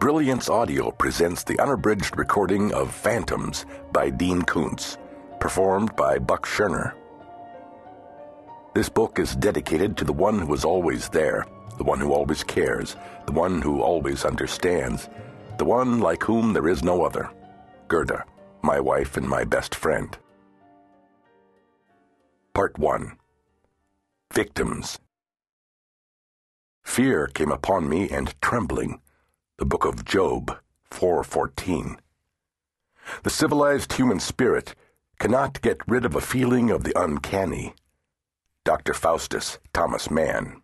Brilliance Audio presents the unabridged recording of Phantoms by Dean Koontz, performed by Buck Schirner. This book is dedicated to the one who is always there, the one who always cares, the one who always understands, the one like whom there is no other Gerda, my wife and my best friend. Part 1 Victims Fear came upon me and trembling the book of Job 4:14. The civilized human spirit cannot get rid of a feeling of the uncanny. Dr. Faustus Thomas Mann.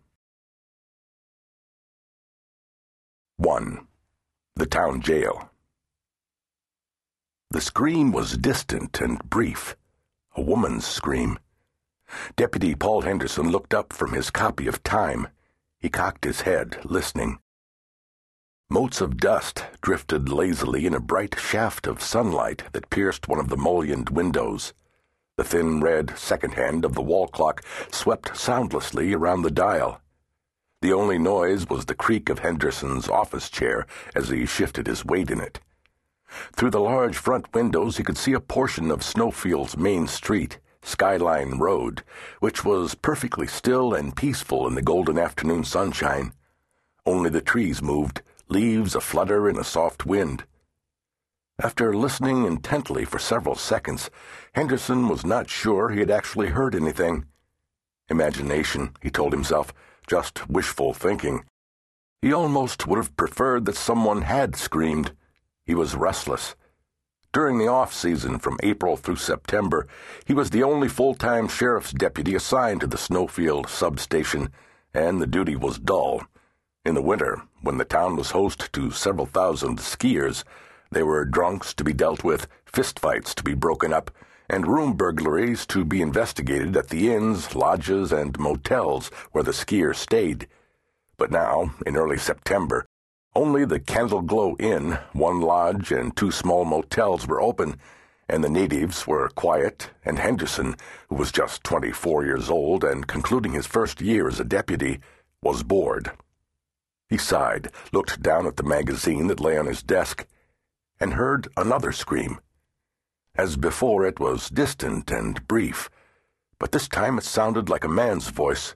1. The Town Jail. The scream was distant and brief, a woman's scream. Deputy Paul Henderson looked up from his copy of Time. He cocked his head, listening. Motes of dust drifted lazily in a bright shaft of sunlight that pierced one of the mullioned windows. The thin red second hand of the wall clock swept soundlessly around the dial. The only noise was the creak of Henderson's office chair as he shifted his weight in it. Through the large front windows he could see a portion of Snowfield's main street, Skyline Road, which was perfectly still and peaceful in the golden afternoon sunshine. Only the trees moved leaves aflutter in a soft wind. After listening intently for several seconds, Henderson was not sure he had actually heard anything. Imagination, he told himself, just wishful thinking. He almost would have preferred that someone had screamed. He was restless. During the off season from April through September, he was the only full time sheriff's deputy assigned to the Snowfield substation, and the duty was dull. In the winter, when the town was host to several thousand skiers, there were drunks to be dealt with, fistfights to be broken up, and room burglaries to be investigated at the inns, lodges, and motels where the skier stayed. But now, in early September, only the Candle Glow Inn, one lodge, and two small motels were open, and the natives were quiet, and Henderson, who was just twenty four years old and concluding his first year as a deputy, was bored. He sighed, looked down at the magazine that lay on his desk, and heard another scream. As before, it was distant and brief, but this time it sounded like a man's voice.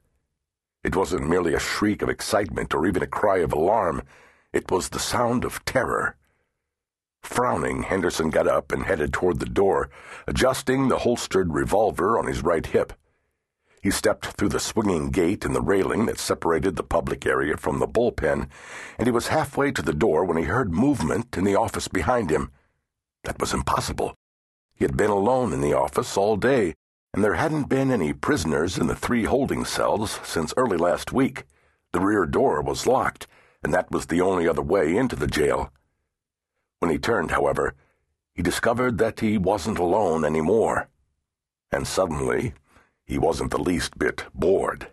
It wasn't merely a shriek of excitement or even a cry of alarm, it was the sound of terror. Frowning, Henderson got up and headed toward the door, adjusting the holstered revolver on his right hip. He stepped through the swinging gate in the railing that separated the public area from the bullpen, and he was halfway to the door when he heard movement in the office behind him. That was impossible. He had been alone in the office all day, and there hadn't been any prisoners in the three holding cells since early last week. The rear door was locked, and that was the only other way into the jail. When he turned, however, he discovered that he wasn't alone any more. And suddenly, he wasn't the least bit bored.